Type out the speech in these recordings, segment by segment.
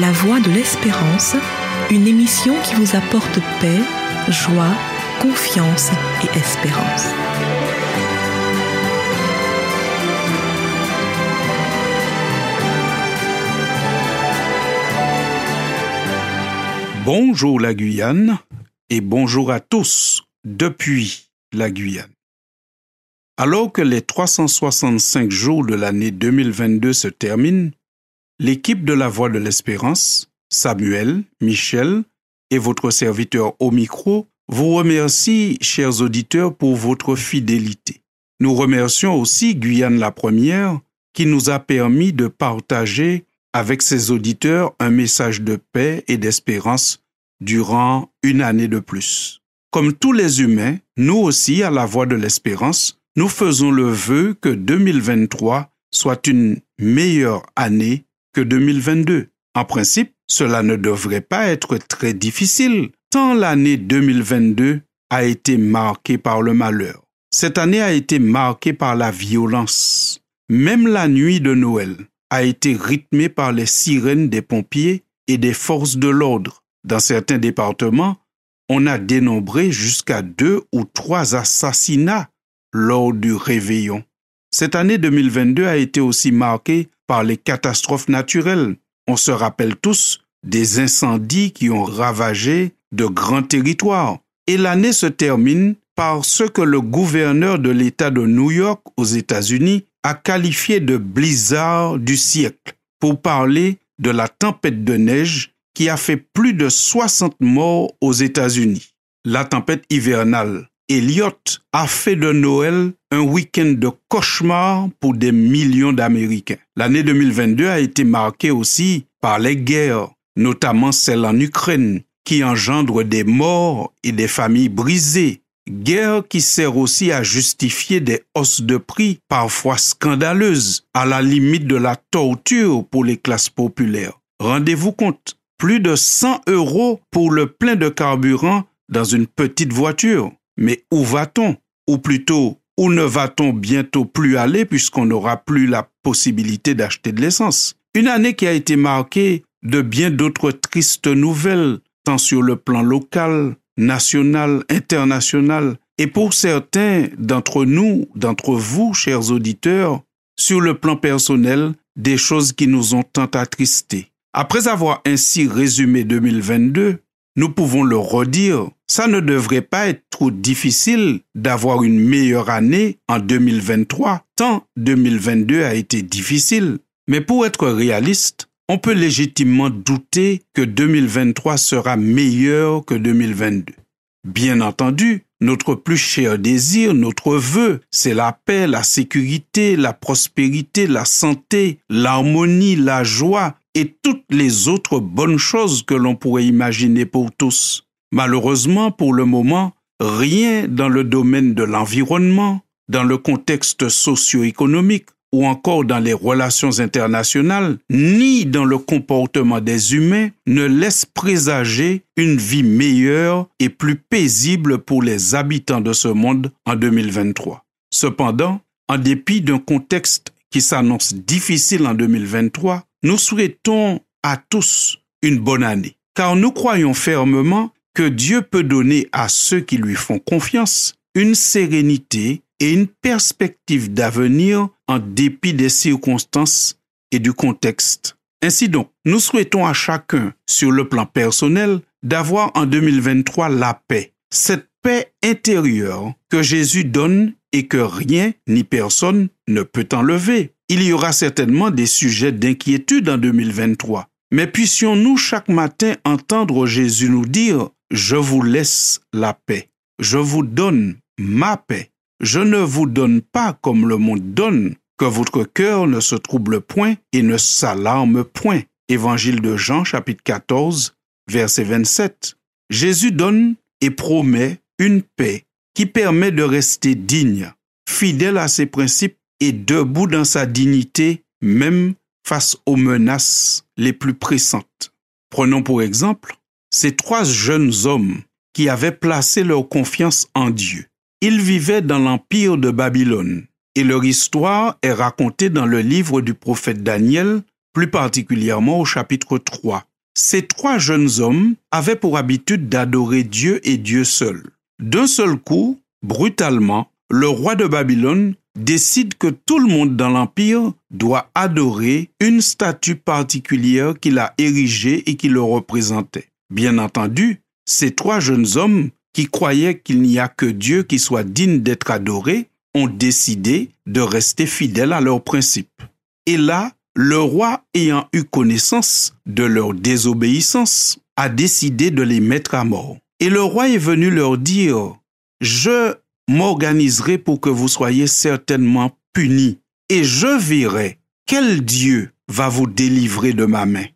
La Voix de l'Espérance, une émission qui vous apporte paix, joie, confiance et espérance. Bonjour la Guyane et bonjour à tous depuis la Guyane. Alors que les 365 jours de l'année 2022 se terminent, l'équipe de la Voix de l'Espérance, Samuel, Michel et votre serviteur au micro vous remercie, chers auditeurs, pour votre fidélité. Nous remercions aussi Guyane la Première qui nous a permis de partager avec ses auditeurs un message de paix et d'espérance durant une année de plus. Comme tous les humains, nous aussi, à la Voix de l'Espérance, nous faisons le vœu que 2023 soit une meilleure année que 2022. En principe, cela ne devrait pas être très difficile, tant l'année 2022 a été marquée par le malheur. Cette année a été marquée par la violence. Même la nuit de Noël a été rythmée par les sirènes des pompiers et des forces de l'ordre. Dans certains départements, on a dénombré jusqu'à deux ou trois assassinats lors du réveillon. Cette année 2022 a été aussi marquée par les catastrophes naturelles. On se rappelle tous des incendies qui ont ravagé de grands territoires. Et l'année se termine par ce que le gouverneur de l'État de New York aux États-Unis a qualifié de blizzard du siècle pour parler de la tempête de neige qui a fait plus de 60 morts aux États-Unis. La tempête hivernale Elliot a fait de Noël un week-end de cauchemar pour des millions d'Américains. L'année 2022 a été marquée aussi par les guerres, notamment celle en Ukraine, qui engendre des morts et des familles brisées. Guerre qui sert aussi à justifier des hausses de prix parfois scandaleuses, à la limite de la torture pour les classes populaires. Rendez-vous compte, plus de 100 euros pour le plein de carburant dans une petite voiture. Mais où va-t-on? Ou plutôt, où ne va-t-on bientôt plus aller puisqu'on n'aura plus la possibilité d'acheter de l'essence? Une année qui a été marquée de bien d'autres tristes nouvelles, tant sur le plan local, national, international, et pour certains d'entre nous, d'entre vous, chers auditeurs, sur le plan personnel, des choses qui nous ont tant attristés. Après avoir ainsi résumé 2022, nous pouvons le redire, ça ne devrait pas être trop difficile d'avoir une meilleure année en 2023, tant 2022 a été difficile. Mais pour être réaliste, on peut légitimement douter que 2023 sera meilleur que 2022. Bien entendu, notre plus cher désir, notre vœu, c'est la paix, la sécurité, la prospérité, la santé, l'harmonie, la joie, et toutes les autres bonnes choses que l'on pourrait imaginer pour tous. Malheureusement, pour le moment, rien dans le domaine de l'environnement, dans le contexte socio-économique ou encore dans les relations internationales, ni dans le comportement des humains ne laisse présager une vie meilleure et plus paisible pour les habitants de ce monde en 2023. Cependant, en dépit d'un contexte qui s'annonce difficile en 2023, nous souhaitons à tous une bonne année, car nous croyons fermement que Dieu peut donner à ceux qui lui font confiance une sérénité et une perspective d'avenir en dépit des circonstances et du contexte. Ainsi donc, nous souhaitons à chacun, sur le plan personnel, d'avoir en 2023 la paix, paix intérieure que Jésus donne et que rien ni personne ne peut enlever. Il y aura certainement des sujets d'inquiétude en 2023. Mais puissions-nous chaque matin entendre Jésus nous dire, je vous laisse la paix, je vous donne ma paix, je ne vous donne pas comme le monde donne, que votre cœur ne se trouble point et ne s'alarme point. Évangile de Jean chapitre 14, verset 27. Jésus donne et promet une paix qui permet de rester digne, fidèle à ses principes et debout dans sa dignité, même face aux menaces les plus pressantes. Prenons pour exemple ces trois jeunes hommes qui avaient placé leur confiance en Dieu. Ils vivaient dans l'empire de Babylone et leur histoire est racontée dans le livre du prophète Daniel plus particulièrement au chapitre 3. Ces trois jeunes hommes avaient pour habitude d'adorer Dieu et Dieu seul. D'un seul coup, brutalement, le roi de Babylone décide que tout le monde dans l'Empire doit adorer une statue particulière qu'il a érigée et qui le représentait. Bien entendu, ces trois jeunes hommes qui croyaient qu'il n'y a que Dieu qui soit digne d'être adoré ont décidé de rester fidèles à leurs principes. Et là, le roi, ayant eu connaissance de leur désobéissance, a décidé de les mettre à mort. Et le roi est venu leur dire, je m'organiserai pour que vous soyez certainement punis, et je verrai quel Dieu va vous délivrer de ma main.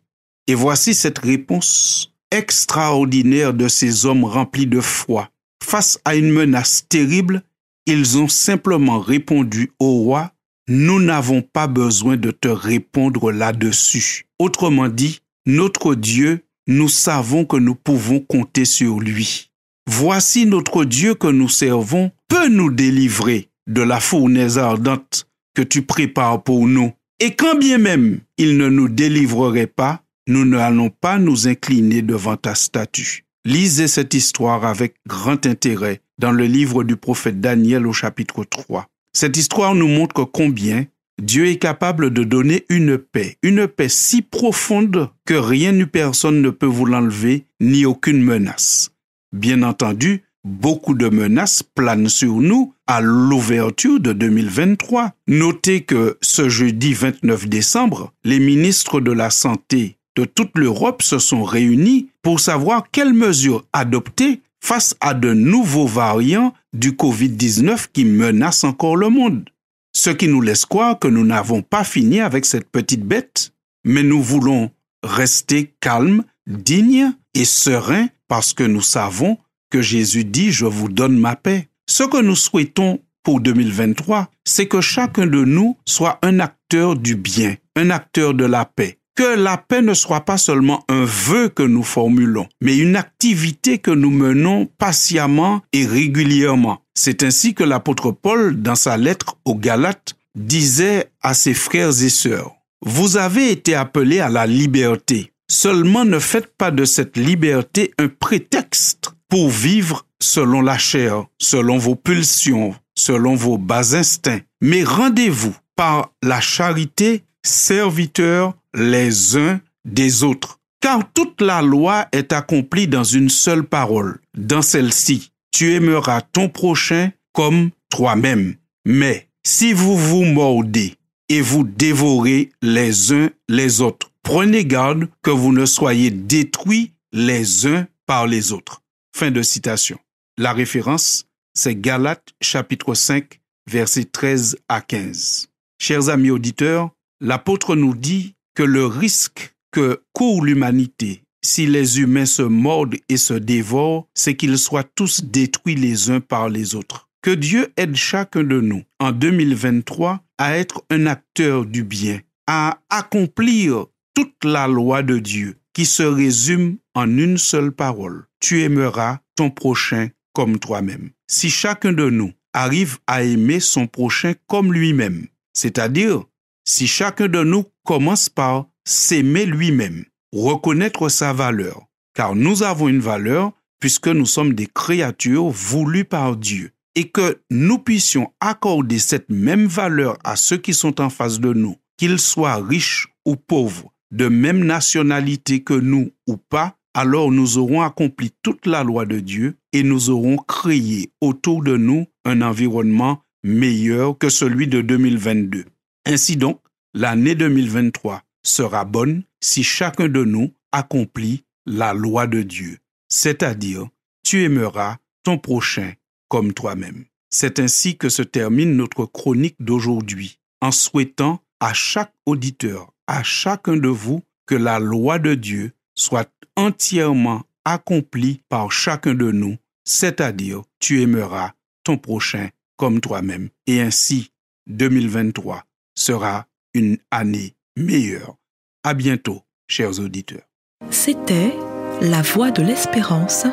Et voici cette réponse extraordinaire de ces hommes remplis de foi. Face à une menace terrible, ils ont simplement répondu au roi, nous n'avons pas besoin de te répondre là-dessus. Autrement dit, notre Dieu, nous savons que nous pouvons compter sur lui. Voici notre Dieu que nous servons peut nous délivrer de la fournaise ardente que tu prépares pour nous. Et quand bien même il ne nous délivrerait pas, nous n'allons pas nous incliner devant ta statue. Lisez cette histoire avec grand intérêt dans le livre du prophète Daniel au chapitre 3. Cette histoire nous montre combien Dieu est capable de donner une paix, une paix si profonde que rien ni personne ne peut vous l'enlever, ni aucune menace. Bien entendu, beaucoup de menaces planent sur nous à l'ouverture de 2023. Notez que ce jeudi 29 décembre, les ministres de la Santé de toute l'Europe se sont réunis pour savoir quelles mesures adopter face à de nouveaux variants du Covid-19 qui menacent encore le monde. Ce qui nous laisse croire que nous n'avons pas fini avec cette petite bête, mais nous voulons rester calmes, dignes et sereins parce que nous savons que Jésus dit, je vous donne ma paix. Ce que nous souhaitons pour 2023, c'est que chacun de nous soit un acteur du bien, un acteur de la paix, que la paix ne soit pas seulement un vœu que nous formulons, mais une activité que nous menons patiemment et régulièrement. C'est ainsi que l'apôtre Paul, dans sa lettre aux Galates, disait à ses frères et sœurs, Vous avez été appelés à la liberté. Seulement ne faites pas de cette liberté un prétexte pour vivre selon la chair, selon vos pulsions, selon vos bas instincts, mais rendez-vous par la charité serviteurs les uns des autres. Car toute la loi est accomplie dans une seule parole. Dans celle-ci, tu aimeras ton prochain comme toi-même. Mais si vous vous mordez et vous dévorez les uns les autres, prenez garde que vous ne soyez détruits les uns par les autres. Fin de citation. La référence, c'est Galates chapitre 5, versets 13 à 15. Chers amis auditeurs, l'apôtre nous dit que le risque que court l'humanité si les humains se mordent et se dévorent, c'est qu'ils soient tous détruits les uns par les autres. Que Dieu aide chacun de nous en 2023 à être un acteur du bien, à accomplir toute la loi de Dieu qui se résume en une seule parole. Tu aimeras ton prochain comme toi-même. Si chacun de nous arrive à aimer son prochain comme lui-même, c'est-à-dire si chacun de nous commence par s'aimer lui-même, reconnaître sa valeur, car nous avons une valeur puisque nous sommes des créatures voulues par Dieu, et que nous puissions accorder cette même valeur à ceux qui sont en face de nous, qu'ils soient riches ou pauvres, de même nationalité que nous ou pas, alors nous aurons accompli toute la loi de Dieu et nous aurons créé autour de nous un environnement meilleur que celui de 2022. Ainsi donc, l'année 2023 sera bonne si chacun de nous accomplit la loi de Dieu, c'est-à-dire tu aimeras ton prochain comme toi-même. C'est ainsi que se termine notre chronique d'aujourd'hui, en souhaitant à chaque auditeur, à chacun de vous, que la loi de Dieu soit entièrement accomplie par chacun de nous, c'est-à-dire tu aimeras ton prochain comme toi-même. Et ainsi, 2023 sera une année meilleure. À bientôt, chers auditeurs. C'était La Voix de l'Espérance,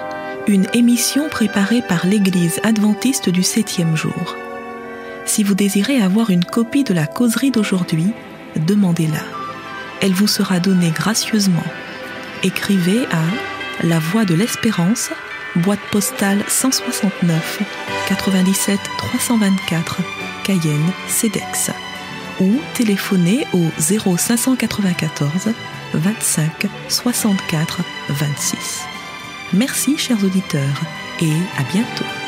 une émission préparée par l'Église adventiste du septième jour. Si vous désirez avoir une copie de la causerie d'aujourd'hui, demandez-la elle vous sera donnée gracieusement. Écrivez à La Voix de l'Espérance, boîte postale 169 97 324 Cayenne, CEDEX ou téléphonez au 0594 25 64 26. Merci chers auditeurs et à bientôt.